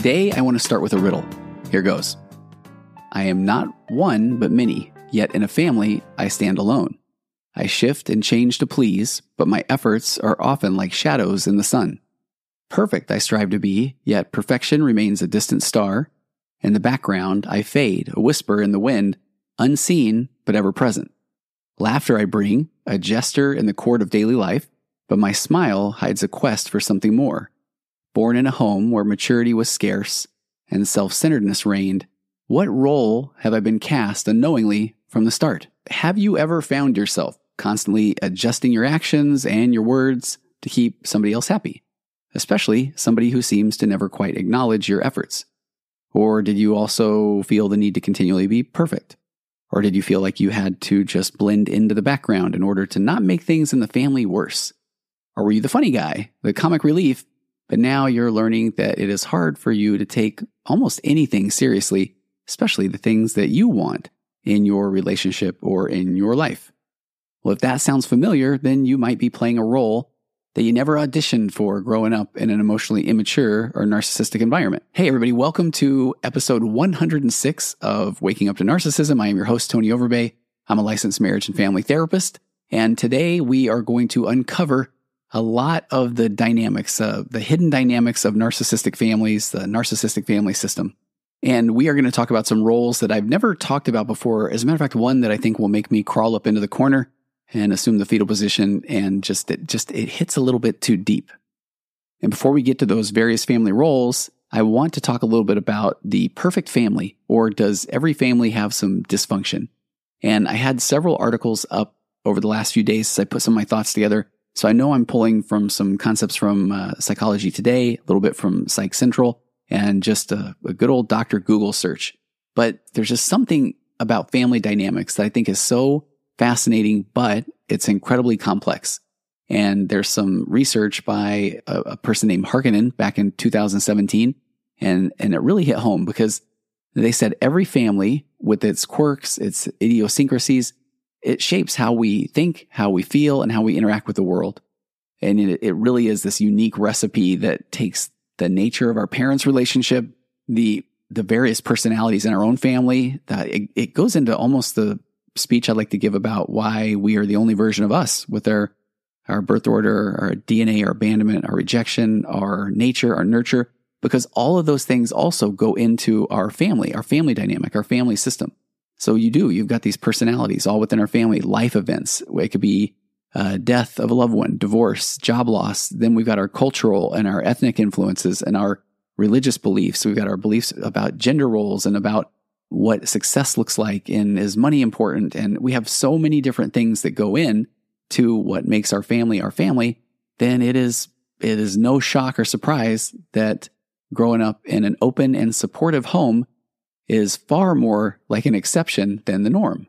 Today, I want to start with a riddle. Here goes I am not one, but many, yet in a family, I stand alone. I shift and change to please, but my efforts are often like shadows in the sun. Perfect I strive to be, yet perfection remains a distant star. In the background, I fade, a whisper in the wind, unseen, but ever present. Laughter I bring, a jester in the court of daily life, but my smile hides a quest for something more. Born in a home where maturity was scarce and self centeredness reigned, what role have I been cast unknowingly from the start? Have you ever found yourself constantly adjusting your actions and your words to keep somebody else happy? Especially somebody who seems to never quite acknowledge your efforts. Or did you also feel the need to continually be perfect? Or did you feel like you had to just blend into the background in order to not make things in the family worse? Or were you the funny guy, the comic relief, but now you're learning that it is hard for you to take almost anything seriously, especially the things that you want in your relationship or in your life? Well, if that sounds familiar, then you might be playing a role that you never auditioned for growing up in an emotionally immature or narcissistic environment. Hey, everybody, welcome to episode 106 of Waking Up to Narcissism. I am your host, Tony Overbay. I'm a licensed marriage and family therapist. And today we are going to uncover a lot of the dynamics, uh, the hidden dynamics of narcissistic families, the narcissistic family system. And we are going to talk about some roles that I've never talked about before. As a matter of fact, one that I think will make me crawl up into the corner and assume the fetal position and just it just it hits a little bit too deep. And before we get to those various family roles, I want to talk a little bit about the perfect family or does every family have some dysfunction? And I had several articles up over the last few days as I put some of my thoughts together. So I know I'm pulling from some concepts from uh, Psychology Today, a little bit from Psych Central, and just a, a good old Dr. Google search. But there's just something about family dynamics that I think is so fascinating, but it's incredibly complex. And there's some research by a, a person named Harkinen back in 2017. And, and it really hit home because they said every family with its quirks, its idiosyncrasies, it shapes how we think, how we feel, and how we interact with the world. And it, it really is this unique recipe that takes the nature of our parents' relationship, the the various personalities in our own family. That it, it goes into almost the speech I'd like to give about why we are the only version of us with our, our birth order, our DNA, our abandonment, our rejection, our nature, our nurture, because all of those things also go into our family, our family dynamic, our family system. So you do, you've got these personalities all within our family, life events. It could be uh, death of a loved one, divorce, job loss. Then we've got our cultural and our ethnic influences and our religious beliefs. We've got our beliefs about gender roles and about what success looks like and is money important. And we have so many different things that go in to what makes our family our family. Then it is, it is no shock or surprise that growing up in an open and supportive home is far more like an exception than the norm.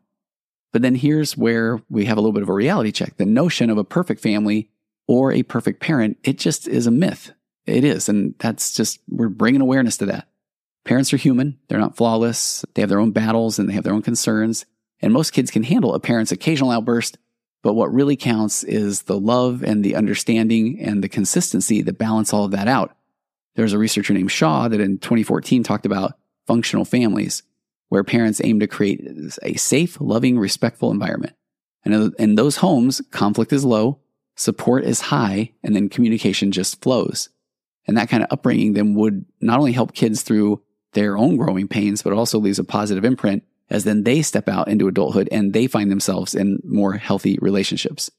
But then here's where we have a little bit of a reality check. The notion of a perfect family or a perfect parent, it just is a myth. It is. And that's just, we're bringing awareness to that. Parents are human. They're not flawless. They have their own battles and they have their own concerns. And most kids can handle a parent's occasional outburst. But what really counts is the love and the understanding and the consistency that balance all of that out. There's a researcher named Shaw that in 2014 talked about functional families where parents aim to create a safe, loving, respectful environment. And in those homes, conflict is low, support is high, and then communication just flows. And that kind of upbringing then would not only help kids through their own growing pains, but also leaves a positive imprint as then they step out into adulthood and they find themselves in more healthy relationships.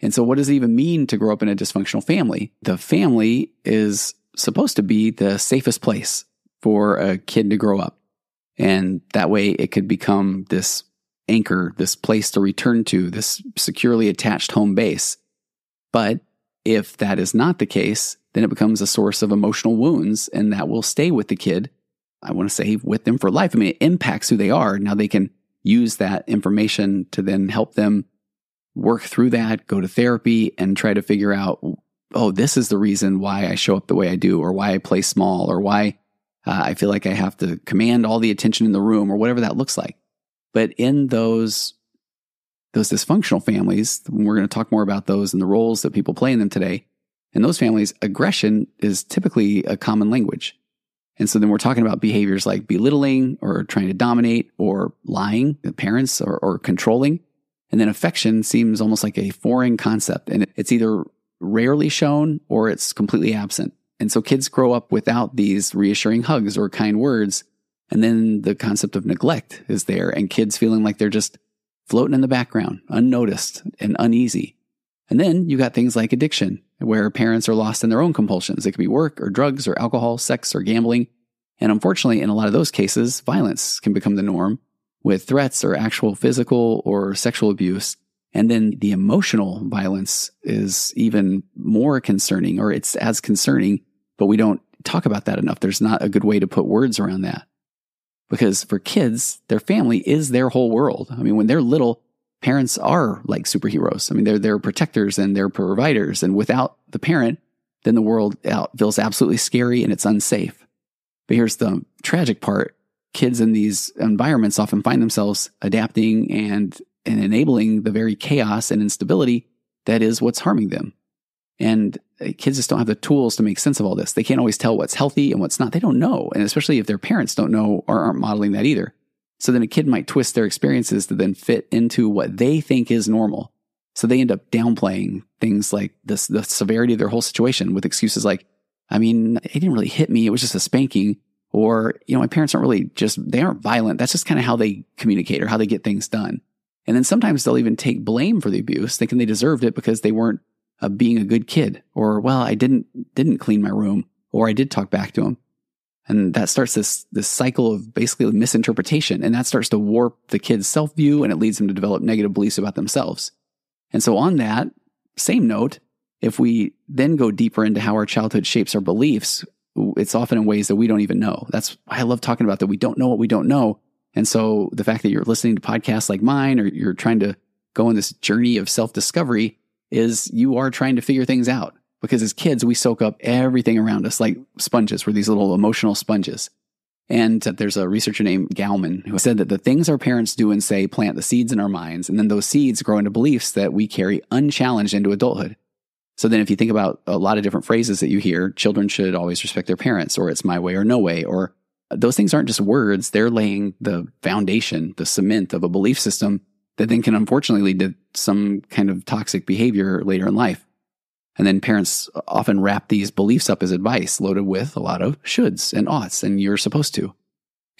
And so what does it even mean to grow up in a dysfunctional family? The family is supposed to be the safest place for a kid to grow up. And that way it could become this anchor, this place to return to, this securely attached home base. But if that is not the case, then it becomes a source of emotional wounds and that will stay with the kid I want to say with them for life. I mean, it impacts who they are. Now they can use that information to then help them work through that, go to therapy and try to figure out, oh, this is the reason why I show up the way I do, or why I play small, or why uh, I feel like I have to command all the attention in the room, or whatever that looks like. But in those those dysfunctional families, we're going to talk more about those and the roles that people play in them today. In those families, aggression is typically a common language. And so then we're talking about behaviors like belittling or trying to dominate or lying, parents or, or controlling. And then affection seems almost like a foreign concept and it's either rarely shown or it's completely absent. And so kids grow up without these reassuring hugs or kind words. And then the concept of neglect is there and kids feeling like they're just floating in the background, unnoticed and uneasy. And then you got things like addiction, where parents are lost in their own compulsions. It could be work or drugs or alcohol, sex or gambling. And unfortunately, in a lot of those cases, violence can become the norm with threats or actual physical or sexual abuse. And then the emotional violence is even more concerning, or it's as concerning, but we don't talk about that enough. There's not a good way to put words around that. Because for kids, their family is their whole world. I mean, when they're little, parents are like superheroes. I mean, they're, they're protectors and they're providers. And without the parent, then the world feels absolutely scary and it's unsafe. But here's the tragic part. Kids in these environments often find themselves adapting and, and enabling the very chaos and instability that is what's harming them. And uh, kids just don't have the tools to make sense of all this. They can't always tell what's healthy and what's not. They don't know. And especially if their parents don't know or aren't modeling that either. So then a kid might twist their experiences to then fit into what they think is normal. So they end up downplaying things like the severity of their whole situation with excuses like, I mean, it didn't really hit me. It was just a spanking. Or, you know, my parents aren't really just, they aren't violent. That's just kind of how they communicate or how they get things done. And then sometimes they'll even take blame for the abuse, thinking they deserved it because they weren't uh, being a good kid. Or, well, I didn't, didn't clean my room or I did talk back to him. And that starts this, this cycle of basically misinterpretation. And that starts to warp the kid's self view and it leads them to develop negative beliefs about themselves. And so on that same note, if we then go deeper into how our childhood shapes our beliefs, it's often in ways that we don't even know. That's why I love talking about that. We don't know what we don't know. And so the fact that you're listening to podcasts like mine or you're trying to go on this journey of self discovery is you are trying to figure things out because as kids, we soak up everything around us like sponges. We're these little emotional sponges. And there's a researcher named Gallman who said that the things our parents do and say plant the seeds in our minds, and then those seeds grow into beliefs that we carry unchallenged into adulthood. So then, if you think about a lot of different phrases that you hear, children should always respect their parents, or it's my way or no way, or uh, those things aren't just words, they're laying the foundation, the cement of a belief system that then can unfortunately lead to some kind of toxic behavior later in life. And then parents often wrap these beliefs up as advice loaded with a lot of shoulds and oughts, and you're supposed to.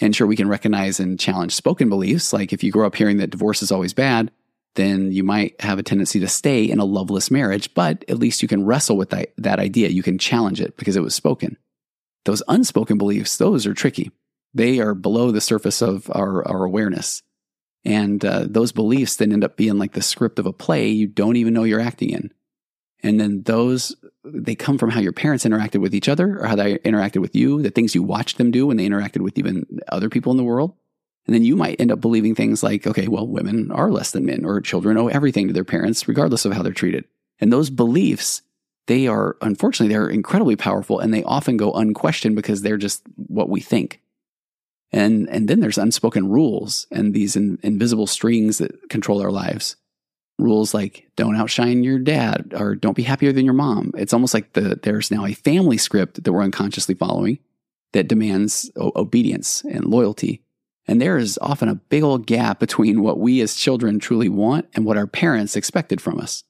And sure, we can recognize and challenge spoken beliefs. Like if you grow up hearing that divorce is always bad, then you might have a tendency to stay in a loveless marriage, but at least you can wrestle with that, that idea. You can challenge it because it was spoken. Those unspoken beliefs, those are tricky. They are below the surface of our, our awareness. And uh, those beliefs then end up being like the script of a play you don't even know you're acting in. And then those, they come from how your parents interacted with each other or how they interacted with you, the things you watched them do when they interacted with even other people in the world. And then you might end up believing things like, okay, well, women are less than men or children owe everything to their parents, regardless of how they're treated. And those beliefs, they are, unfortunately, they're incredibly powerful and they often go unquestioned because they're just what we think. And, and then there's unspoken rules and these in, invisible strings that control our lives rules like don't outshine your dad or don't be happier than your mom. It's almost like the, there's now a family script that we're unconsciously following that demands o- obedience and loyalty. And there is often a big old gap between what we as children truly want and what our parents expected from us.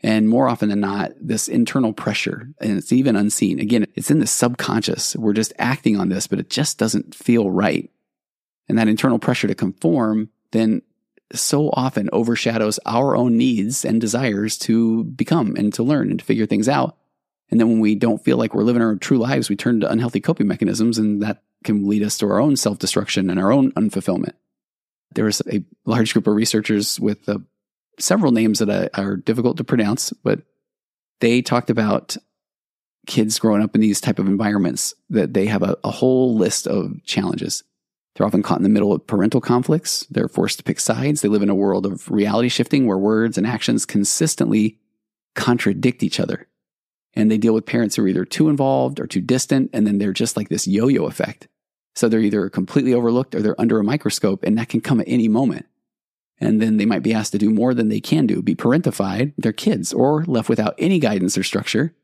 And more often than not, this internal pressure, and it's even unseen. Again, it's in the subconscious. We're just acting on this, but it just doesn't feel right. And that internal pressure to conform then so often overshadows our own needs and desires to become and to learn and to figure things out. And then when we don't feel like we're living our true lives, we turn to unhealthy coping mechanisms, and that can lead us to our own self destruction and our own unfulfillment. There was a large group of researchers with uh, several names that are difficult to pronounce, but they talked about kids growing up in these type of environments that they have a, a whole list of challenges. They're often caught in the middle of parental conflicts. They're forced to pick sides. They live in a world of reality shifting where words and actions consistently contradict each other. And they deal with parents who are either too involved or too distant. And then they're just like this yo yo effect. So they're either completely overlooked or they're under a microscope, and that can come at any moment. And then they might be asked to do more than they can do, be parentified, their kids, or left without any guidance or structure.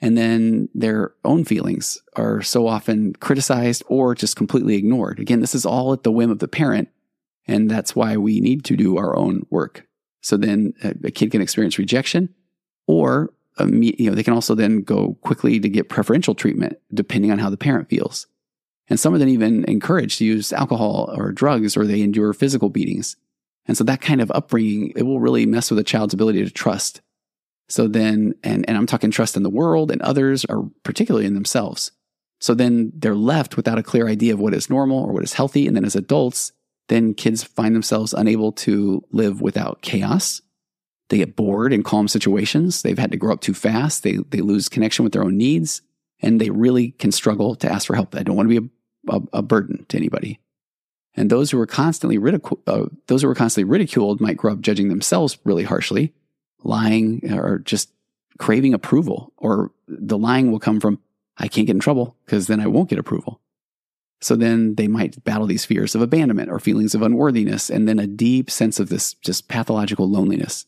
And then their own feelings are so often criticized or just completely ignored. Again, this is all at the whim of the parent. And that's why we need to do our own work. So then a kid can experience rejection or um, you know, they can also then go quickly to get preferential treatment depending on how the parent feels. And some are then even encouraged to use alcohol or drugs or they endure physical beatings. And so that kind of upbringing, it will really mess with a child's ability to trust. So then, and, and I'm talking trust in the world and others or particularly in themselves. So then they're left without a clear idea of what is normal or what is healthy. And then as adults, then kids find themselves unable to live without chaos. They get bored in calm situations. They've had to grow up too fast. They, they lose connection with their own needs and they really can struggle to ask for help. I don't want to be a, a, a burden to anybody. And those who were constantly ridiculed, uh, those who were constantly ridiculed might grow up judging themselves really harshly, lying or just craving approval. Or the lying will come from, I can't get in trouble because then I won't get approval. So then they might battle these fears of abandonment or feelings of unworthiness and then a deep sense of this just pathological loneliness.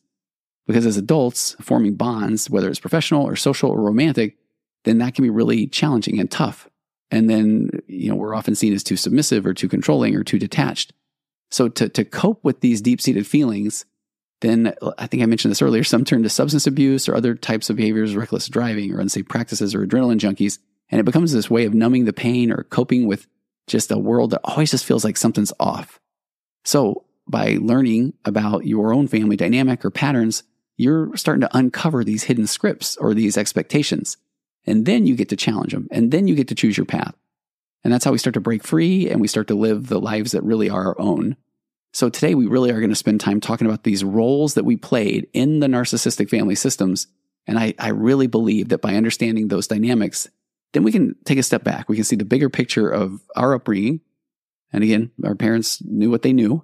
Because as adults, forming bonds, whether it's professional or social or romantic, then that can be really challenging and tough. And then, you know, we're often seen as too submissive or too controlling or too detached. So to, to cope with these deep seated feelings, then I think I mentioned this earlier, some turn to substance abuse or other types of behaviors, reckless driving or unsafe practices or adrenaline junkies. And it becomes this way of numbing the pain or coping with just a world that always just feels like something's off. So by learning about your own family dynamic or patterns, you're starting to uncover these hidden scripts or these expectations. And then you get to challenge them and then you get to choose your path. And that's how we start to break free and we start to live the lives that really are our own. So today we really are going to spend time talking about these roles that we played in the narcissistic family systems. And I, I really believe that by understanding those dynamics, then we can take a step back. We can see the bigger picture of our upbringing. And again, our parents knew what they knew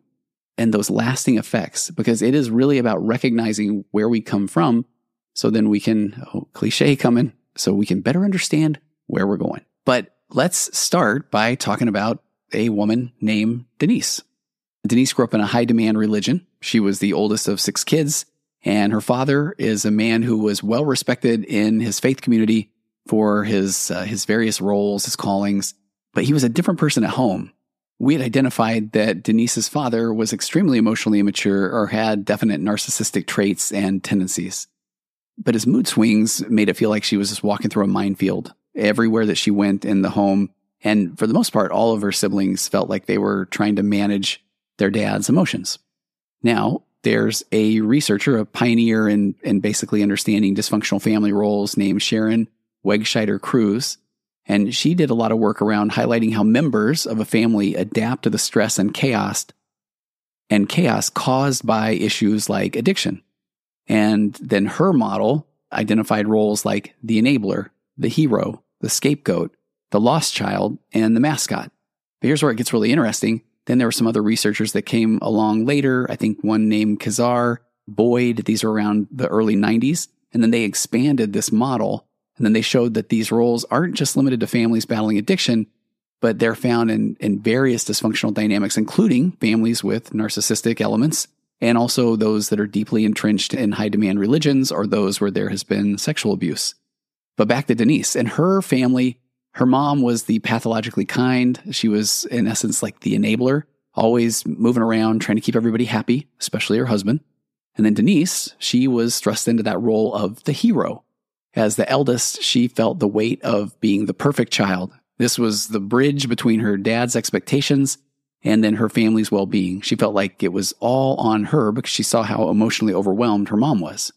and those lasting effects because it is really about recognizing where we come from. So then we can, oh, cliche coming, so we can better understand where we're going. But let's start by talking about a woman named Denise. Denise grew up in a high demand religion. She was the oldest of six kids, and her father is a man who was well respected in his faith community for his uh, his various roles, his callings. But he was a different person at home. We had identified that Denise's father was extremely emotionally immature or had definite narcissistic traits and tendencies. But his mood swings made it feel like she was just walking through a minefield everywhere that she went in the home. And for the most part, all of her siblings felt like they were trying to manage their dad's emotions. Now, there's a researcher, a pioneer in, in basically understanding dysfunctional family roles named Sharon Wegscheider Cruse. And she did a lot of work around highlighting how members of a family adapt to the stress and chaos and chaos caused by issues like addiction. And then her model identified roles like the enabler, the hero, the scapegoat, the lost child, and the mascot. But here's where it gets really interesting. Then there were some other researchers that came along later. I think one named Kazar, Boyd. These were around the early 90s. And then they expanded this model. And then they showed that these roles aren't just limited to families battling addiction, but they're found in, in various dysfunctional dynamics, including families with narcissistic elements and also those that are deeply entrenched in high demand religions or those where there has been sexual abuse. But back to Denise and her family, her mom was the pathologically kind. She was, in essence, like the enabler, always moving around, trying to keep everybody happy, especially her husband. And then Denise, she was thrust into that role of the hero. As the eldest, she felt the weight of being the perfect child. This was the bridge between her dad's expectations and then her family's well being. She felt like it was all on her because she saw how emotionally overwhelmed her mom was.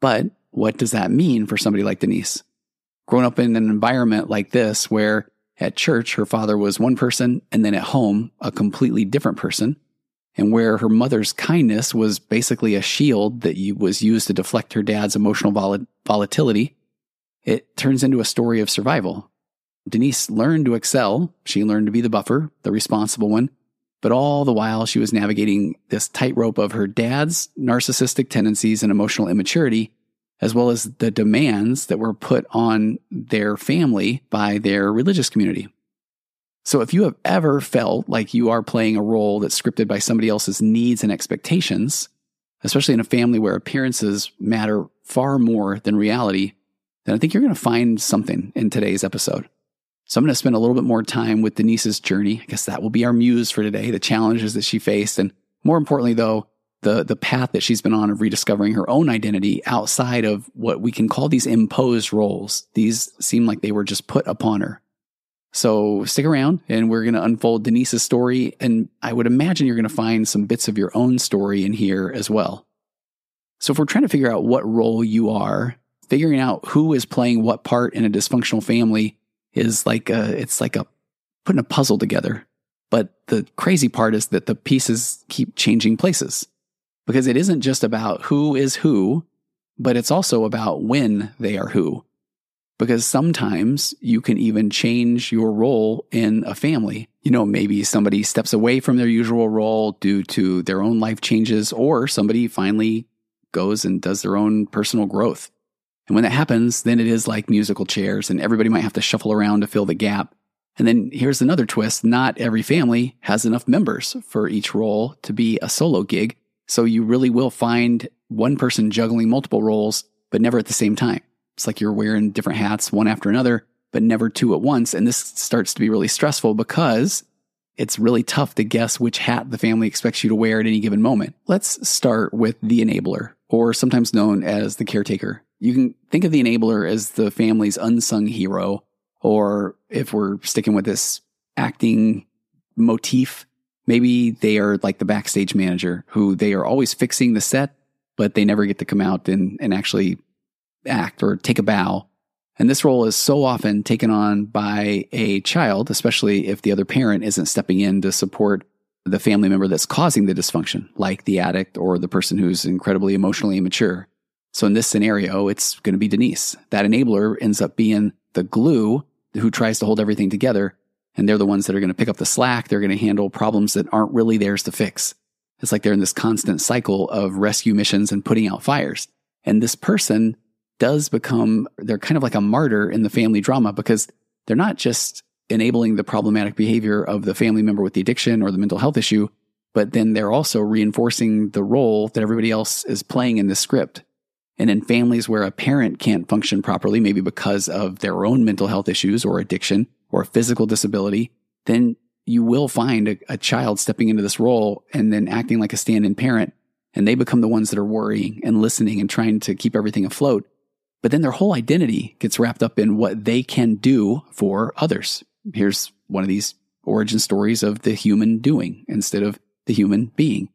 But what does that mean for somebody like Denise? Growing up in an environment like this, where at church her father was one person and then at home a completely different person, and where her mother's kindness was basically a shield that was used to deflect her dad's emotional vol- volatility, it turns into a story of survival. Denise learned to excel. She learned to be the buffer, the responsible one. But all the while, she was navigating this tightrope of her dad's narcissistic tendencies and emotional immaturity, as well as the demands that were put on their family by their religious community. So, if you have ever felt like you are playing a role that's scripted by somebody else's needs and expectations, especially in a family where appearances matter far more than reality, then I think you're going to find something in today's episode. So I'm going to spend a little bit more time with Denise's journey. I guess that will be our muse for today, the challenges that she faced. And more importantly, though, the, the path that she's been on of rediscovering her own identity outside of what we can call these imposed roles. These seem like they were just put upon her. So stick around and we're going to unfold Denise's story. And I would imagine you're going to find some bits of your own story in here as well. So if we're trying to figure out what role you are, figuring out who is playing what part in a dysfunctional family is like a, it's like a putting a puzzle together. But the crazy part is that the pieces keep changing places because it isn't just about who is who, but it's also about when they are who because sometimes you can even change your role in a family. You know, maybe somebody steps away from their usual role due to their own life changes, or somebody finally goes and does their own personal growth. And when that happens, then it is like musical chairs, and everybody might have to shuffle around to fill the gap. And then here's another twist not every family has enough members for each role to be a solo gig. So you really will find one person juggling multiple roles, but never at the same time. It's like you're wearing different hats one after another, but never two at once. And this starts to be really stressful because it's really tough to guess which hat the family expects you to wear at any given moment. Let's start with the enabler, or sometimes known as the caretaker. You can think of the enabler as the family's unsung hero, or if we're sticking with this acting motif, maybe they are like the backstage manager who they are always fixing the set, but they never get to come out and, and actually act or take a bow. And this role is so often taken on by a child, especially if the other parent isn't stepping in to support the family member that's causing the dysfunction, like the addict or the person who's incredibly emotionally immature. So in this scenario, it's going to be Denise. That enabler ends up being the glue who tries to hold everything together. And they're the ones that are going to pick up the slack. They're going to handle problems that aren't really theirs to fix. It's like they're in this constant cycle of rescue missions and putting out fires. And this person does become, they're kind of like a martyr in the family drama because they're not just enabling the problematic behavior of the family member with the addiction or the mental health issue, but then they're also reinforcing the role that everybody else is playing in the script. And in families where a parent can't function properly, maybe because of their own mental health issues or addiction or physical disability, then you will find a, a child stepping into this role and then acting like a stand in parent. And they become the ones that are worrying and listening and trying to keep everything afloat but then their whole identity gets wrapped up in what they can do for others. Here's one of these origin stories of the human doing instead of the human being.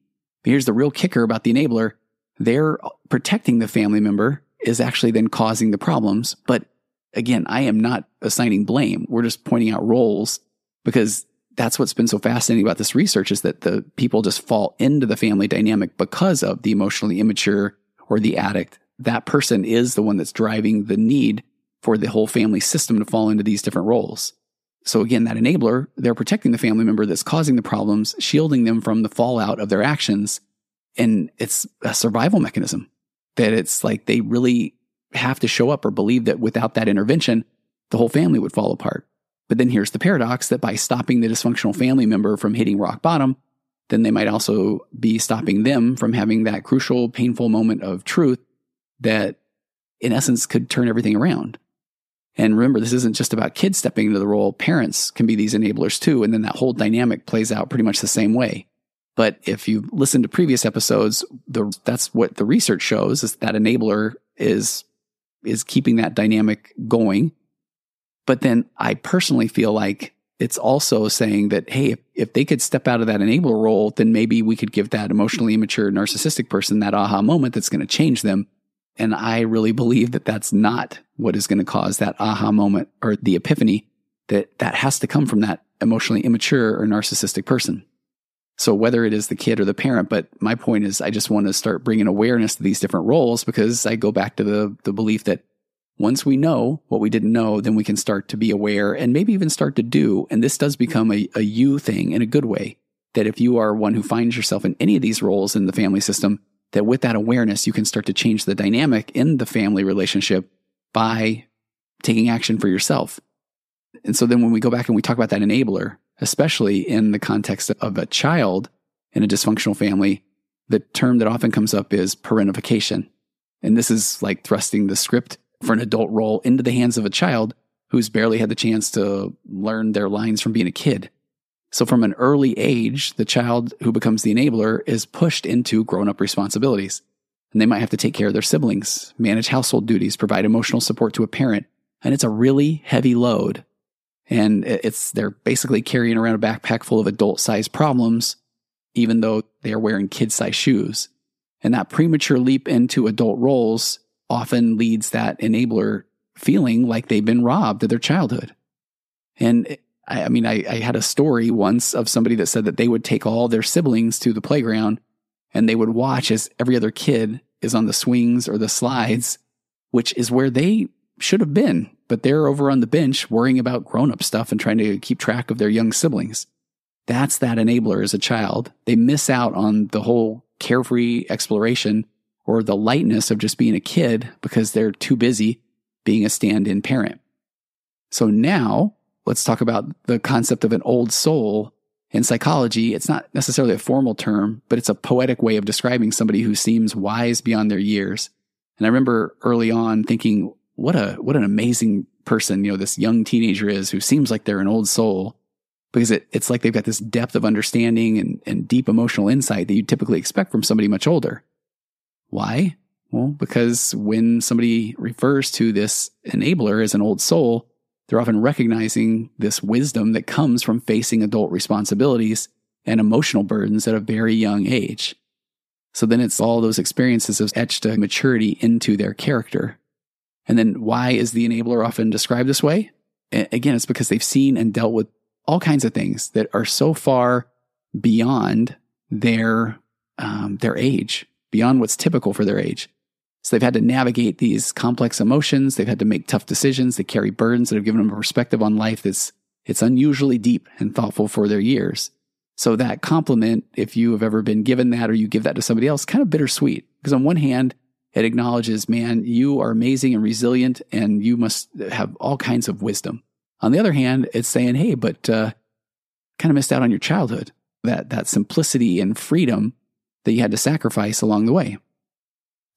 But here's the real kicker about the enabler. They're protecting the family member is actually then causing the problems. But again, I am not assigning blame. We're just pointing out roles because that's what's been so fascinating about this research is that the people just fall into the family dynamic because of the emotionally immature or the addict that person is the one that's driving the need for the whole family system to fall into these different roles. So again, that enabler, they're protecting the family member that's causing the problems, shielding them from the fallout of their actions. And it's a survival mechanism that it's like they really have to show up or believe that without that intervention, the whole family would fall apart. But then here's the paradox that by stopping the dysfunctional family member from hitting rock bottom, then they might also be stopping them from having that crucial, painful moment of truth that in essence could turn everything around. And remember, this isn't just about kids stepping into the role. Parents can be these enablers too. And then that whole dynamic plays out pretty much the same way. But if you listen to previous episodes, the, that's what the research shows is that enabler is, is keeping that dynamic going. But then I personally feel like it's also saying that, hey, if, if they could step out of that enabler role, then maybe we could give that emotionally immature narcissistic person that aha moment that's going to change them and I really believe that that's not what is going to cause that aha moment or the epiphany that that has to come from that emotionally immature or narcissistic person. So whether it is the kid or the parent, but my point is I just want to start bringing awareness to these different roles because I go back to the, the belief that once we know what we didn't know, then we can start to be aware and maybe even start to do. And this does become a, a you thing in a good way. That if you are one who finds yourself in any of these roles in the family system, that with that awareness, you can start to change the dynamic in the family relationship by taking action for yourself. And so then when we go back and we talk about that enabler, especially in the context of a child in a dysfunctional family, the term that often comes up is parentification. And this is like thrusting the script for an adult role into the hands of a child who's barely had the chance to learn their lines from being a kid. So from an early age, the child who becomes the enabler is pushed into grown up responsibilities. And they might have to take care of their siblings, manage household duties, provide emotional support to a parent. And it's a really heavy load. And it's, they're basically carrying around a backpack full of adult sized problems, even though they are wearing kid sized shoes. And that premature leap into adult roles often leads that enabler feeling like they've been robbed of their childhood. And I, I mean, I, I had a story once of somebody that said that they would take all their siblings to the playground and they would watch as every other kid is on the swings or the slides, which is where they should have been. But they're over on the bench worrying about grown up stuff and trying to keep track of their young siblings. That's that enabler as a child. They miss out on the whole carefree exploration or the lightness of just being a kid because they're too busy being a stand in parent. So now let's talk about the concept of an old soul. In psychology, it's not necessarily a formal term, but it's a poetic way of describing somebody who seems wise beyond their years. And I remember early on thinking, what a, what an amazing person, you know, this young teenager is who seems like they're an old soul because it, it's like they've got this depth of understanding and, and deep emotional insight that you typically expect from somebody much older. Why? Well, because when somebody refers to this enabler as an old soul, they're often recognizing this wisdom that comes from facing adult responsibilities and emotional burdens at a very young age. So then it's all those experiences of etched a maturity into their character. And then why is the enabler often described this way? Again, it's because they've seen and dealt with all kinds of things that are so far beyond their um, their age, beyond what's typical for their age. So they've had to navigate these complex emotions. They've had to make tough decisions. They carry burdens that have given them a perspective on life that's it's unusually deep and thoughtful for their years. So that compliment, if you have ever been given that or you give that to somebody else, kind of bittersweet. Because on one hand, it acknowledges, man, you are amazing and resilient and you must have all kinds of wisdom. On the other hand, it's saying, hey, but uh, kind of missed out on your childhood, that, that simplicity and freedom that you had to sacrifice along the way.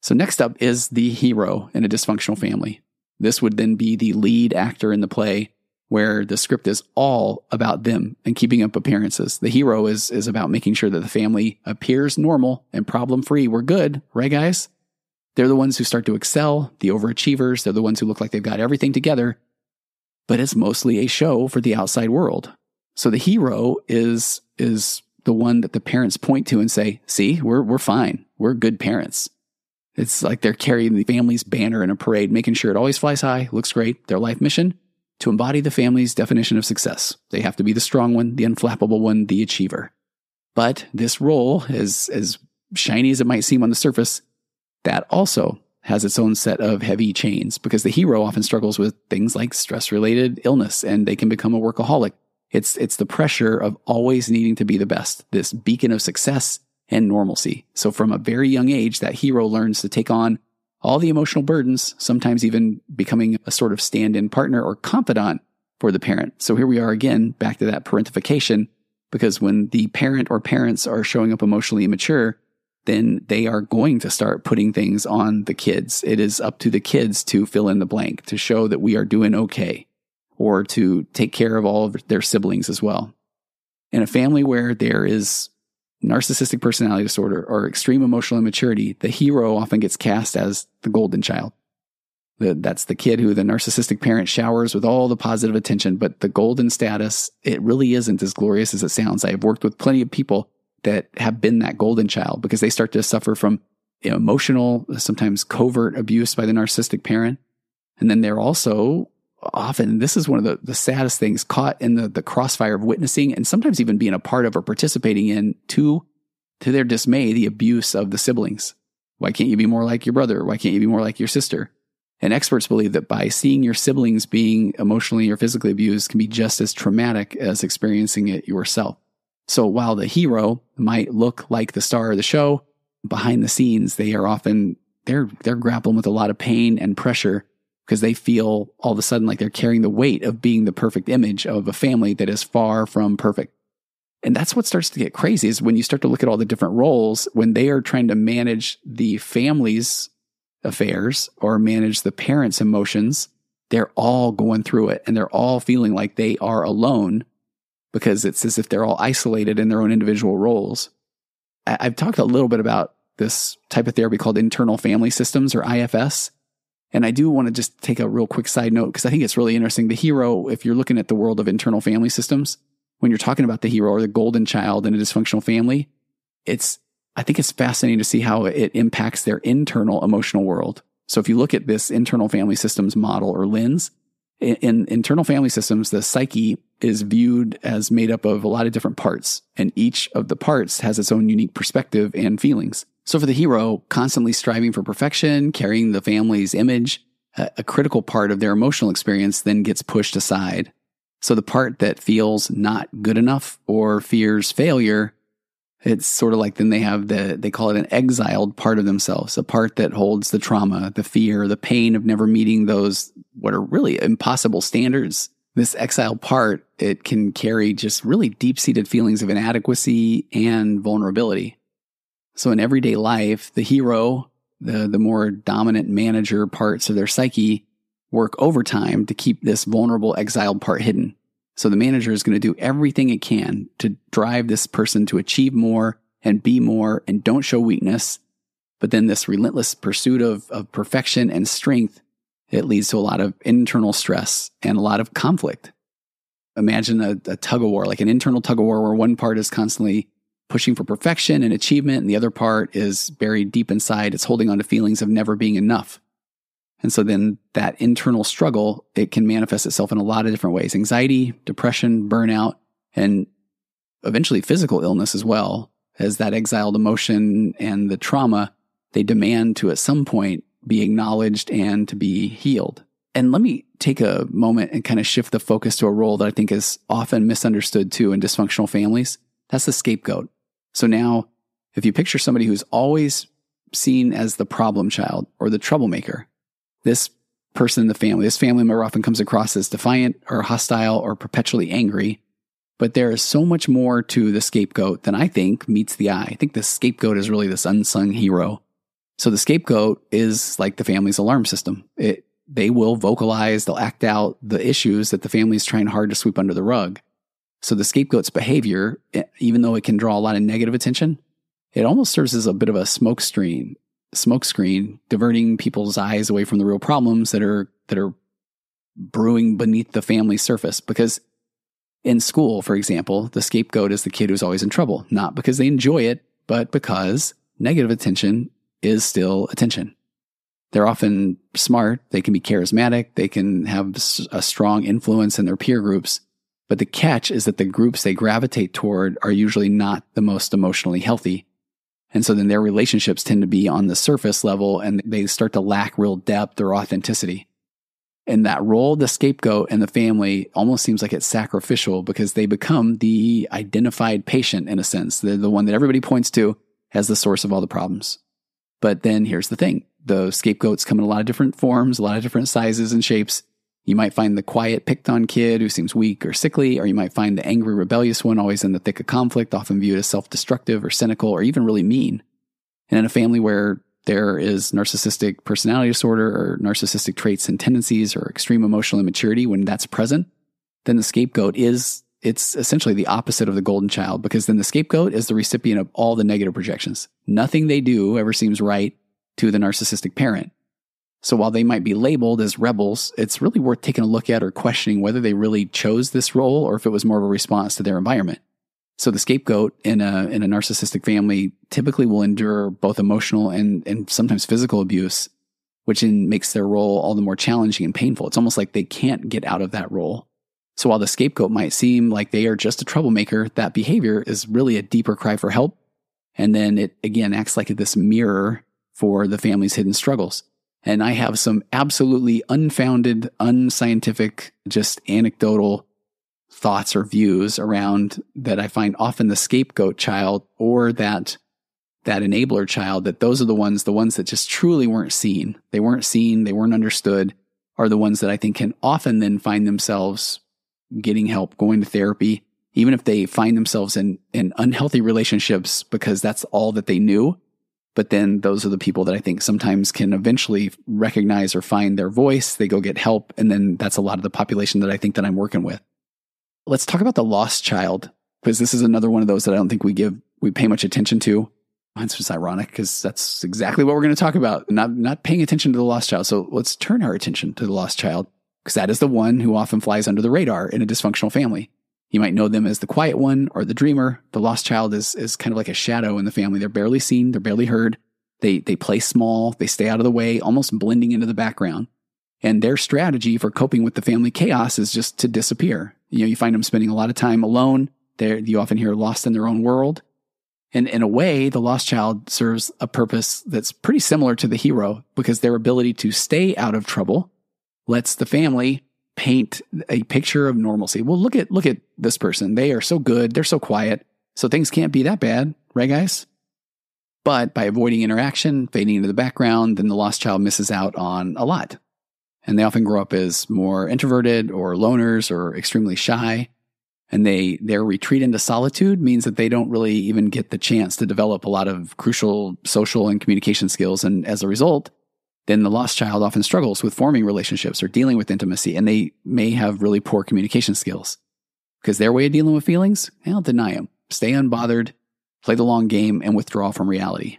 So, next up is the hero in a dysfunctional family. This would then be the lead actor in the play where the script is all about them and keeping up appearances. The hero is, is about making sure that the family appears normal and problem free. We're good, right, guys? They're the ones who start to excel, the overachievers. They're the ones who look like they've got everything together, but it's mostly a show for the outside world. So the hero is, is the one that the parents point to and say, see, we're, we're fine. We're good parents. It's like they're carrying the family's banner in a parade, making sure it always flies high, looks great. Their life mission to embody the family's definition of success. They have to be the strong one, the unflappable one, the achiever. But this role, as, as shiny as it might seem on the surface, that also has its own set of heavy chains because the hero often struggles with things like stress related illness and they can become a workaholic. It's, it's the pressure of always needing to be the best, this beacon of success and normalcy. So from a very young age, that hero learns to take on all the emotional burdens, sometimes even becoming a sort of stand in partner or confidant for the parent. So here we are again, back to that parentification, because when the parent or parents are showing up emotionally immature, then they are going to start putting things on the kids. It is up to the kids to fill in the blank, to show that we are doing okay, or to take care of all of their siblings as well. In a family where there is narcissistic personality disorder or extreme emotional immaturity, the hero often gets cast as the golden child. that's the kid who the narcissistic parent showers with all the positive attention, but the golden status, it really isn't as glorious as it sounds. I have worked with plenty of people that have been that golden child because they start to suffer from emotional, sometimes covert abuse by the narcissistic parent. And then they're also often, this is one of the, the saddest things, caught in the, the crossfire of witnessing and sometimes even being a part of or participating in to, to their dismay, the abuse of the siblings. Why can't you be more like your brother? Why can't you be more like your sister? And experts believe that by seeing your siblings being emotionally or physically abused can be just as traumatic as experiencing it yourself. So while the hero might look like the star of the show, behind the scenes, they are often, they're, they're grappling with a lot of pain and pressure because they feel all of a sudden like they're carrying the weight of being the perfect image of a family that is far from perfect. And that's what starts to get crazy is when you start to look at all the different roles when they are trying to manage the family's affairs or manage the parents' emotions, they're all going through it and they're all feeling like they are alone because it's as if they're all isolated in their own individual roles. I've talked a little bit about this type of therapy called internal family systems or IFS. And I do want to just take a real quick side note because I think it's really interesting. The hero, if you're looking at the world of internal family systems, when you're talking about the hero or the golden child in a dysfunctional family, it's, I think it's fascinating to see how it impacts their internal emotional world. So if you look at this internal family systems model or lens, in, in internal family systems, the psyche is viewed as made up of a lot of different parts, and each of the parts has its own unique perspective and feelings. So for the hero, constantly striving for perfection, carrying the family's image, a, critical part of their emotional experience then gets pushed aside. So the part that feels not good enough or fears failure it's sort of like then they have the, they call it an exiled part of themselves, a part that holds the trauma, the fear, the pain of never meeting those, what are really impossible standards. This exile part, it can carry just really deep seated feelings of inadequacy and vulnerability. So in everyday life, the hero, the, the more dominant manager parts of their psyche work overtime to keep this vulnerable exiled part hidden. So the manager is going to do everything it can to drive this person to achieve more and be more and don't show weakness. But then this relentless pursuit of, of perfection and strength, it leads to a lot of internal stress and a lot of conflict. Imagine a, a tug of war, like an internal tug of war where one part is constantly pushing for perfection and achievement, and the other part is buried deep inside. It's holding on to feelings of never being enough. And so then that internal struggle, it can manifest itself in a lot of different ways anxiety, depression, burnout, and eventually physical illness as well. As that exiled emotion and the trauma, they demand to at some point be acknowledged and to be healed. And let me take a moment and kind of shift the focus to a role that I think is often misunderstood too in dysfunctional families. That's the scapegoat. So now, if you picture somebody who's always seen as the problem child or the troublemaker, this person in the family, this family member often comes across as defiant or hostile or perpetually angry. But there is so much more to the scapegoat than I think meets the eye. I think the scapegoat is really this unsung hero. So the scapegoat is like the family's alarm system. It, they will vocalize, they'll act out the issues that the family is trying hard to sweep under the rug. So the scapegoat's behavior, even though it can draw a lot of negative attention, it almost serves as a bit of a smokescreen smokescreen, diverting people's eyes away from the real problems that are that are brewing beneath the family surface. Because in school, for example, the scapegoat is the kid who's always in trouble, not because they enjoy it, but because negative attention is still attention. They're often smart, they can be charismatic, they can have a strong influence in their peer groups. But the catch is that the groups they gravitate toward are usually not the most emotionally healthy and so then their relationships tend to be on the surface level and they start to lack real depth or authenticity. And that role, the scapegoat and the family almost seems like it's sacrificial because they become the identified patient in a sense. They're the one that everybody points to as the source of all the problems. But then here's the thing. The scapegoats come in a lot of different forms, a lot of different sizes and shapes. You might find the quiet, picked on kid who seems weak or sickly, or you might find the angry, rebellious one always in the thick of conflict, often viewed as self destructive or cynical or even really mean. And in a family where there is narcissistic personality disorder or narcissistic traits and tendencies or extreme emotional immaturity, when that's present, then the scapegoat is it's essentially the opposite of the golden child because then the scapegoat is the recipient of all the negative projections. Nothing they do ever seems right to the narcissistic parent. So while they might be labeled as rebels, it's really worth taking a look at or questioning whether they really chose this role or if it was more of a response to their environment. So the scapegoat in a in a narcissistic family typically will endure both emotional and and sometimes physical abuse, which in, makes their role all the more challenging and painful. It's almost like they can't get out of that role. So while the scapegoat might seem like they are just a troublemaker, that behavior is really a deeper cry for help. And then it again acts like this mirror for the family's hidden struggles. And I have some absolutely unfounded, unscientific, just anecdotal thoughts or views around that I find often the scapegoat child or that that enabler child that those are the ones the ones that just truly weren't seen. They weren't seen, they weren't understood are the ones that I think can often then find themselves getting help, going to therapy, even if they find themselves in in unhealthy relationships because that's all that they knew But then those are the people that I think sometimes can eventually recognize or find their voice. They go get help. And then that's a lot of the population that I think that I'm working with. Let's talk about the lost child, because this is another one of those that I don't think we give, we pay much attention to. It's just ironic because that's exactly what we're going to talk about. Not, not paying attention to the lost child. So let's turn our attention to the lost child because that is the one who often flies under the radar in a dysfunctional family. You might know them as the quiet one or the dreamer. The lost child is, is kind of like a shadow in the family. They're barely seen. They're barely heard. They, they play small. They stay out of the way, almost blending into the background. And their strategy for coping with the family chaos is just to disappear. You know, you find them spending a lot of time alone. They're, you often hear lost in their own world. And in a way, the lost child serves a purpose that's pretty similar to the hero because their ability to stay out of trouble lets the family paint a picture of normalcy. Well, look at look at this person. They are so good. They're so quiet. So things can't be that bad, right, guys? But by avoiding interaction, fading into the background, then the lost child misses out on a lot. And they often grow up as more introverted or loners or extremely shy. And they their retreat into solitude means that they don't really even get the chance to develop a lot of crucial social and communication skills. And as a result, then the lost child often struggles with forming relationships or dealing with intimacy, and they may have really poor communication skills. Because their way of dealing with feelings, I'll deny them. Stay unbothered, play the long game, and withdraw from reality.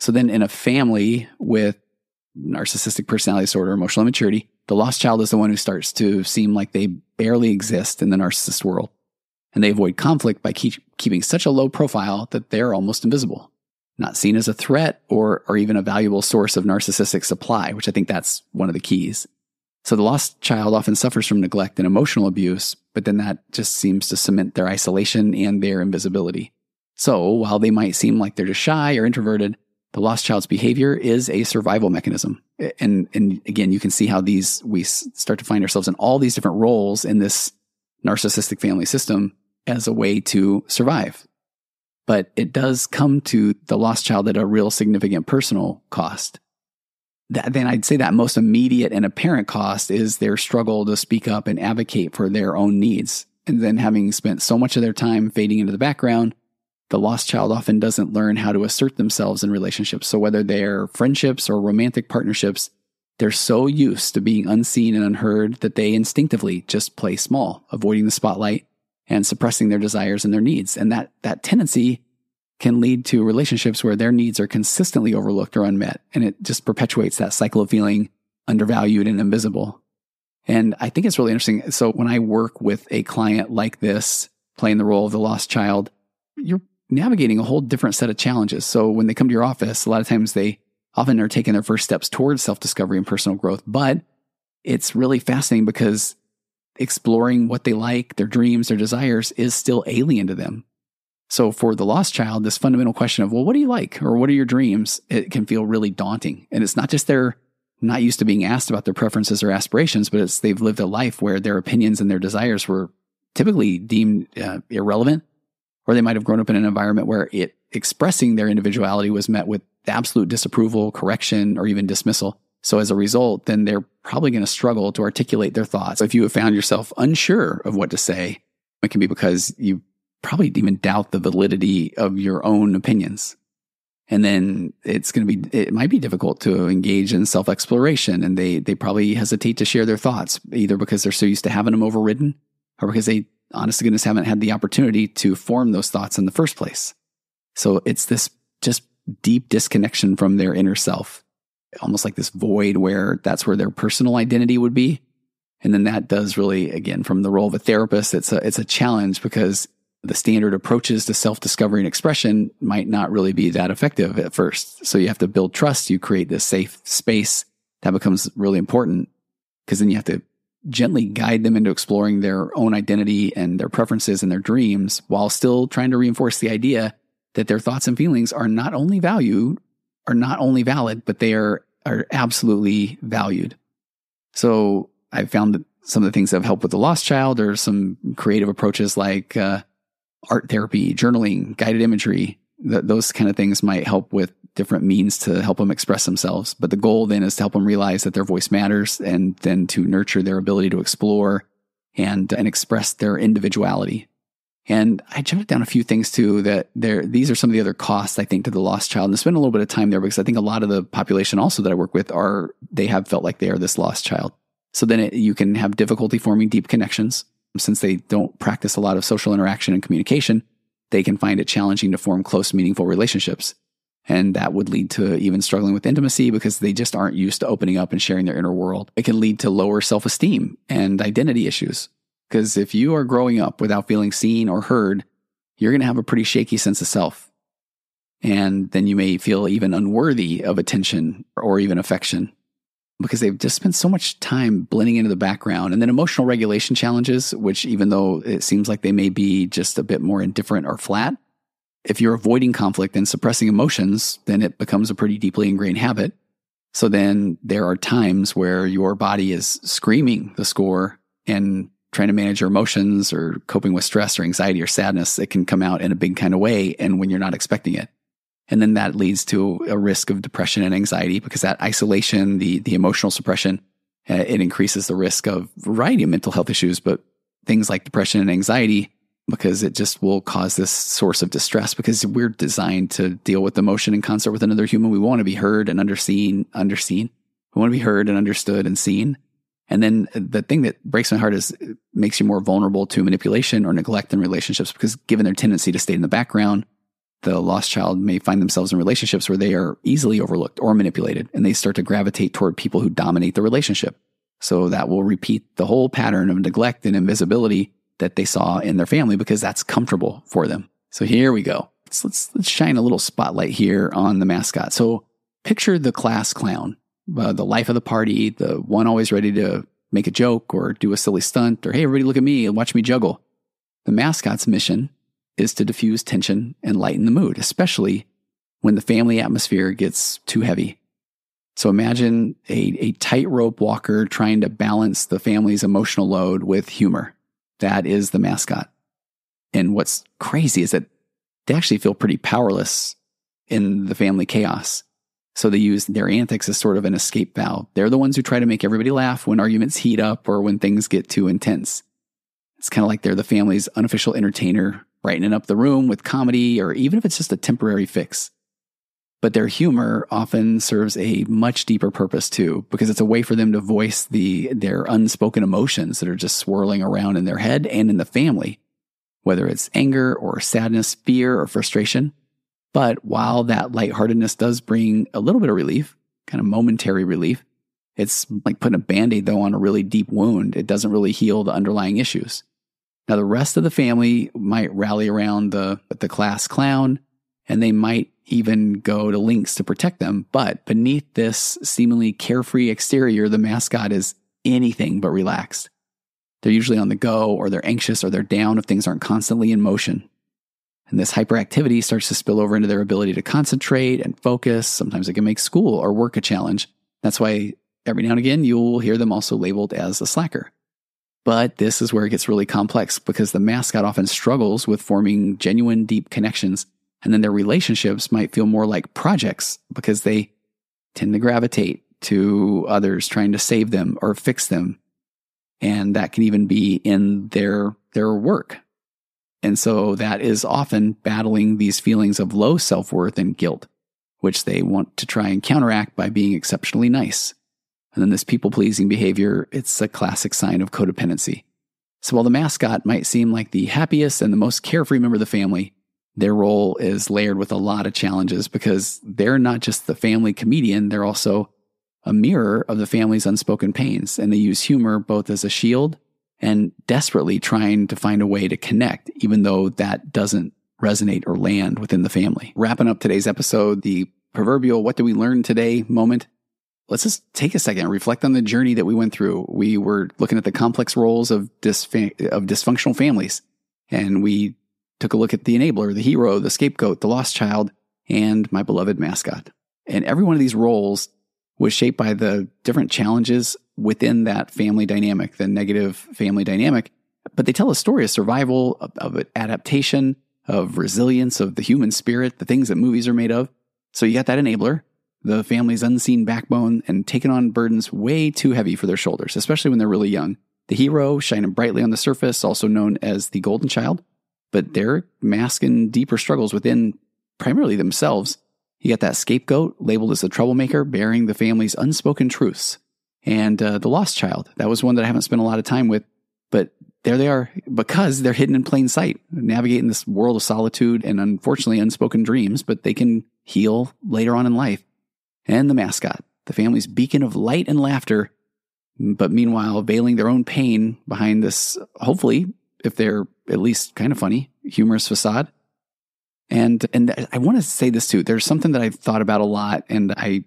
So then in a family with narcissistic personality disorder, emotional immaturity, the lost child is the one who starts to seem like they barely exist in the narcissist world. And they avoid conflict by keep, keeping such a low profile that they're almost invisible not seen as a threat or, or even a valuable source of narcissistic supply, which I think that's one of the keys. So the lost child often suffers from neglect and emotional abuse, but then that just seems to cement their isolation and their invisibility. So while they might seem like they're just shy or introverted, the lost child's behavior is a survival mechanism. And, and again, you can see how these, we start to find ourselves in all these different roles in this narcissistic family system as a way to survive but it does come to the lost child at a real significant personal cost. That, then I'd say that most immediate and apparent cost is their struggle to speak up and advocate for their own needs. And then having spent so much of their time fading into the background, the lost child often doesn't learn how to assert themselves in relationships. So whether they're friendships or romantic partnerships, they're so used to being unseen and unheard that they instinctively just play small, avoiding the spotlight and suppressing their desires and their needs. And that, that tendency can lead to relationships where their needs are consistently overlooked or unmet. And it just perpetuates that cycle of feeling undervalued and invisible. And I think it's really interesting. So when I work with a client like this, playing the role of the lost child, you're navigating a whole different set of challenges. So when they come to your office, a lot of times they often are taking their first steps towards self discovery and personal growth. But it's really fascinating because exploring what they like, their dreams, their desires is still alien to them. So for the lost child, this fundamental question of, well, what do you like? Or what are your dreams? It can feel really daunting. And it's not just they're not used to being asked about their preferences or aspirations, but it's they've lived a life where their opinions and their desires were typically deemed uh, irrelevant, or they might have grown up in an environment where it expressing their individuality was met with absolute disapproval, correction, or even dismissal. So as a result, then they're probably going to struggle to articulate their thoughts. If you have found yourself unsure of what to say, it can be because you probably even doubt the validity of your own opinions. And then it's going to be, it might be difficult to engage in self exploration. And they, they probably hesitate to share their thoughts, either because they're so used to having them overridden or because they, honest to goodness, haven't had the opportunity to form those thoughts in the first place. So it's this just deep disconnection from their inner self almost like this void where that's where their personal identity would be. And then that does really, again, from the role of a therapist, it's a, it's a challenge because the standard approaches to self discovery and expression might not really be that effective at first. So you have to build trust. You create this safe space that becomes really important because then you have to gently guide them into exploring their own identity and their preferences and their dreams while still trying to reinforce the idea that their thoughts and feelings are not only valued are not only valid, but they are, are absolutely valued. So I've found that some of the things that have helped with the lost child are some creative approaches like uh, art therapy, journaling, guided imagery. Th- those kind of things might help with different means to help them express themselves. But the goal then is to help them realize that their voice matters and then to nurture their ability to explore and, and express their individuality. And I jotted down a few things too that there, these are some of the other costs I think to the lost child. And I spent a little bit of time there because I think a lot of the population also that I work with are, they have felt like they are this lost child. So then it, you can have difficulty forming deep connections since they don't practice a lot of social interaction and communication. They can find it challenging to form close, meaningful relationships. And that would lead to even struggling with intimacy because they just aren't used to opening up and sharing their inner world. It can lead to lower self esteem and identity issues. Because if you are growing up without feeling seen or heard, you're going to have a pretty shaky sense of self. And then you may feel even unworthy of attention or even affection because they've just spent so much time blending into the background. And then emotional regulation challenges, which even though it seems like they may be just a bit more indifferent or flat, if you're avoiding conflict and suppressing emotions, then it becomes a pretty deeply ingrained habit. So then there are times where your body is screaming the score and trying to manage your emotions or coping with stress or anxiety or sadness, it can come out in a big kind of way and when you're not expecting it. And then that leads to a risk of depression and anxiety because that isolation, the, the emotional suppression, uh, it increases the risk of variety of mental health issues, but things like depression and anxiety, because it just will cause this source of distress because we're designed to deal with emotion in concert with another human. We want to be heard and underseen, underseen. We want to be heard and understood and seen. And then the thing that breaks my heart is makes you more vulnerable to manipulation or neglect in relationships because given their tendency to stay in the background, the lost child may find themselves in relationships where they are easily overlooked or manipulated and they start to gravitate toward people who dominate the relationship. So that will repeat the whole pattern of neglect and invisibility that they saw in their family because that's comfortable for them. So here we go. Let's, let's, let's shine a little spotlight here on the mascot. So picture the class clown uh, the life of the party, the one always ready to make a joke or do a silly stunt, or hey, everybody look at me and watch me juggle. The mascot's mission is to diffuse tension and lighten the mood, especially when the family atmosphere gets too heavy. So imagine a, a tightrope walker trying to balance the family's emotional load with humor. That is the mascot. And what's crazy is that they actually feel pretty powerless in the family chaos. So they use their antics as sort of an escape valve. They're the ones who try to make everybody laugh when arguments heat up or when things get too intense. It's kind of like they're the family's unofficial entertainer, brightening up the room with comedy or even if it's just a temporary fix. But their humor often serves a much deeper purpose too, because it's a way for them to voice the, their unspoken emotions that are just swirling around in their head and in the family, whether it's anger or sadness, fear or frustration. But while that lightheartedness does bring a little bit of relief, kind of momentary relief, it's like putting a band aid though on a really deep wound. It doesn't really heal the underlying issues. Now, the rest of the family might rally around the, the class clown and they might even go to lengths to protect them. But beneath this seemingly carefree exterior, the mascot is anything but relaxed. They're usually on the go or they're anxious or they're down if things aren't constantly in motion. And this hyperactivity starts to spill over into their ability to concentrate and focus. Sometimes it can make school or work a challenge. That's why every now and again you'll hear them also labeled as a slacker. But this is where it gets really complex because the mascot often struggles with forming genuine, deep connections. And then their relationships might feel more like projects because they tend to gravitate to others trying to save them or fix them. And that can even be in their, their work. And so that is often battling these feelings of low self worth and guilt, which they want to try and counteract by being exceptionally nice. And then this people pleasing behavior, it's a classic sign of codependency. So while the mascot might seem like the happiest and the most carefree member of the family, their role is layered with a lot of challenges because they're not just the family comedian, they're also a mirror of the family's unspoken pains. And they use humor both as a shield and desperately trying to find a way to connect, even though that doesn't resonate or land within the family. Wrapping up today's episode, the proverbial what do we learn today moment. Let's just take a second and reflect on the journey that we went through. We were looking at the complex roles of, of dysfunctional families, and we took a look at the enabler, the hero, the scapegoat, the lost child, and my beloved mascot. And every one of these roles was shaped by the different challenges within that family dynamic, the negative family dynamic. But they tell a story of survival, of, of adaptation, of resilience, of the human spirit, the things that movies are made of. So you got that enabler, the family's unseen backbone, and taking on burdens way too heavy for their shoulders, especially when they're really young. The hero, shining brightly on the surface, also known as the golden child, but they're masking deeper struggles within primarily themselves. You got that scapegoat labeled as the troublemaker, bearing the family's unspoken truths. And uh, the lost child, that was one that I haven't spent a lot of time with, but there they are because they're hidden in plain sight, navigating this world of solitude and unfortunately unspoken dreams, but they can heal later on in life. And the mascot, the family's beacon of light and laughter, but meanwhile veiling their own pain behind this, hopefully, if they're at least kind of funny, humorous facade. And and I want to say this too. There's something that I've thought about a lot, and I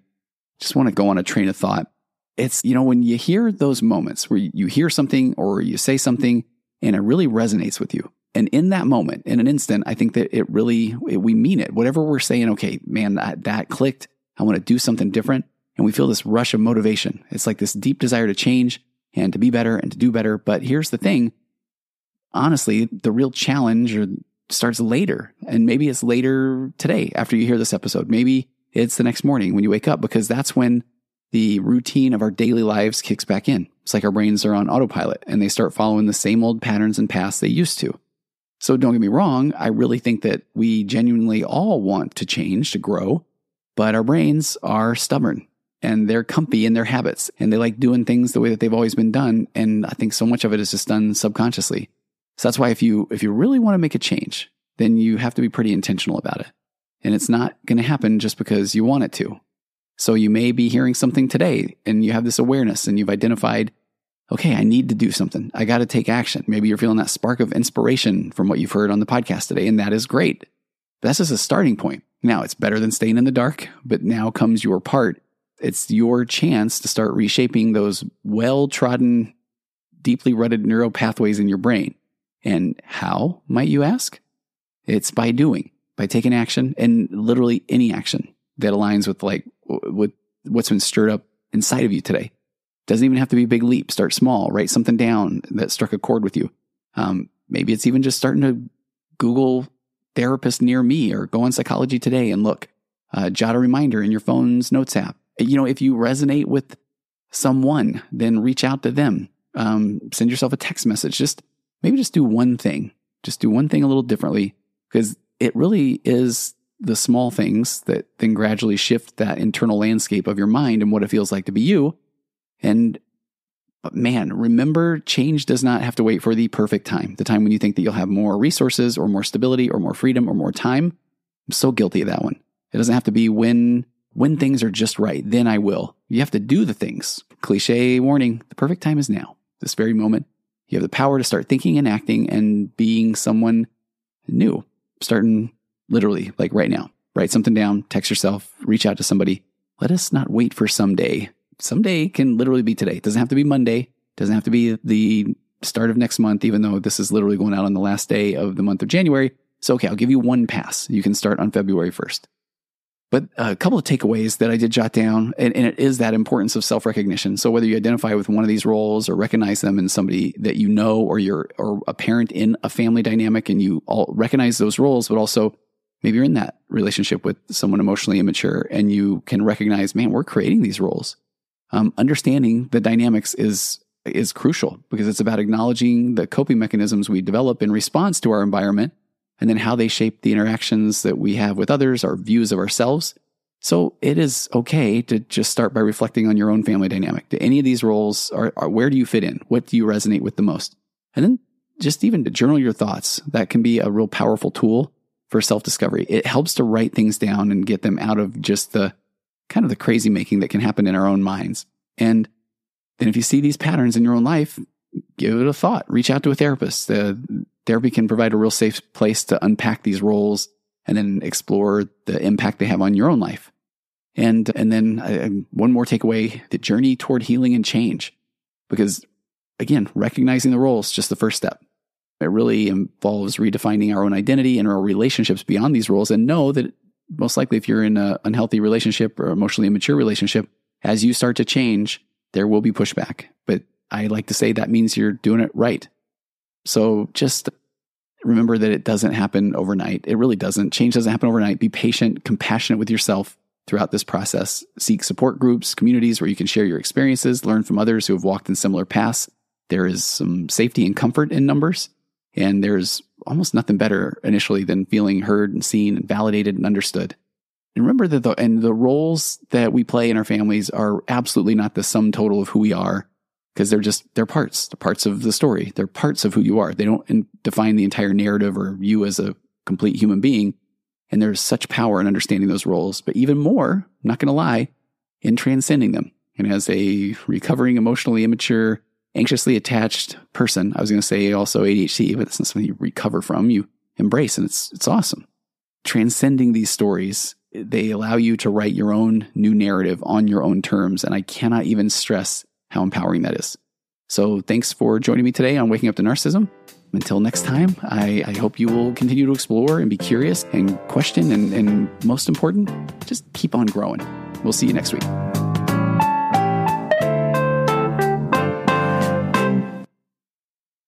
just want to go on a train of thought. It's you know when you hear those moments where you hear something or you say something and it really resonates with you. And in that moment, in an instant, I think that it really it, we mean it. Whatever we're saying, okay, man, that, that clicked. I want to do something different, and we feel this rush of motivation. It's like this deep desire to change and to be better and to do better. But here's the thing: honestly, the real challenge starts later. And maybe it's later today after you hear this episode. Maybe it's the next morning when you wake up because that's when the routine of our daily lives kicks back in. It's like our brains are on autopilot and they start following the same old patterns and paths they used to. So don't get me wrong, I really think that we genuinely all want to change, to grow, but our brains are stubborn and they're comfy in their habits and they like doing things the way that they've always been done. And I think so much of it is just done subconsciously. So that's why if you if you really want to make a change, then you have to be pretty intentional about it. And it's not going to happen just because you want it to. So you may be hearing something today and you have this awareness and you've identified, okay, I need to do something. I got to take action. Maybe you're feeling that spark of inspiration from what you've heard on the podcast today, and that is great. That's just a starting point. Now it's better than staying in the dark, but now comes your part. It's your chance to start reshaping those well trodden, deeply rutted neural pathways in your brain. And how, might you ask? It's by doing, by taking action and literally any action that aligns with like with what's been stirred up inside of you today. Doesn't even have to be a big leap. Start small. Write something down that struck a chord with you. Um, maybe it's even just starting to Google therapist near me or go on psychology today and look. Uh, jot a reminder in your phone's notes app. You know, if you resonate with someone, then reach out to them. Um, send yourself a text message. Just maybe just do one thing. Just do one thing a little differently because it really is the small things that then gradually shift that internal landscape of your mind and what it feels like to be you. And but man, remember change does not have to wait for the perfect time, the time when you think that you'll have more resources or more stability or more freedom or more time. I'm so guilty of that one. It doesn't have to be when when things are just right, then I will. You have to do the things. Cliche warning, the perfect time is now. This very moment. You have the power to start thinking and acting and being someone new, starting literally like right now. Write something down, text yourself, reach out to somebody. Let us not wait for someday. Someday can literally be today. It doesn't have to be Monday. Doesn't have to be the start of next month, even though this is literally going out on the last day of the month of January. So, okay, I'll give you one pass. You can start on February 1st. But a couple of takeaways that I did jot down, and, and it is that importance of self recognition. So whether you identify with one of these roles or recognize them in somebody that you know, or you're or a parent in a family dynamic, and you all recognize those roles, but also maybe you're in that relationship with someone emotionally immature, and you can recognize, man, we're creating these roles. Um, understanding the dynamics is is crucial because it's about acknowledging the coping mechanisms we develop in response to our environment and then how they shape the interactions that we have with others, our views of ourselves. So it is okay to just start by reflecting on your own family dynamic. Do any of these roles are, are, where do you fit in? What do you resonate with the most? And then just even to journal your thoughts. That can be a real powerful tool for self discovery. It helps to write things down and get them out of just the kind of the crazy making that can happen in our own minds. And then if you see these patterns in your own life, give it a thought. Reach out to a therapist. Uh, therapy can provide a real safe place to unpack these roles and then explore the impact they have on your own life. And, and then uh, one more takeaway, the journey toward healing and change. Because again, recognizing the roles is just the first step. It really involves redefining our own identity and our relationships beyond these roles and know that most likely if you're in an unhealthy relationship or emotionally immature relationship, as you start to change, there will be pushback. But I like to say that means you're doing it right. So just remember that it doesn't happen overnight. It really doesn't. Change doesn't happen overnight. Be patient, compassionate with yourself throughout this process. Seek support groups, communities where you can share your experiences, learn from others who have walked in similar paths. There is some safety and comfort in numbers. And there's almost nothing better initially than feeling heard and seen and validated and understood. And remember that the, and the roles that we play in our families are absolutely not the sum total of who we are because they're just, they're parts, they're parts of the story. They're parts of who you are. They don't define the entire narrative or you as a complete human being. And there's such power in understanding those roles, but even more, I'm not going to lie, in transcending them. And as a recovering emotionally immature, anxiously attached person, I was going to say also ADHD, but that's not something you recover from. You embrace, and it's it's awesome. Transcending these stories, they allow you to write your own new narrative on your own terms, and I cannot even stress how empowering that is. So, thanks for joining me today on Waking Up to Narcissism. Until next time, I, I hope you will continue to explore and be curious and question, and, and most important, just keep on growing. We'll see you next week.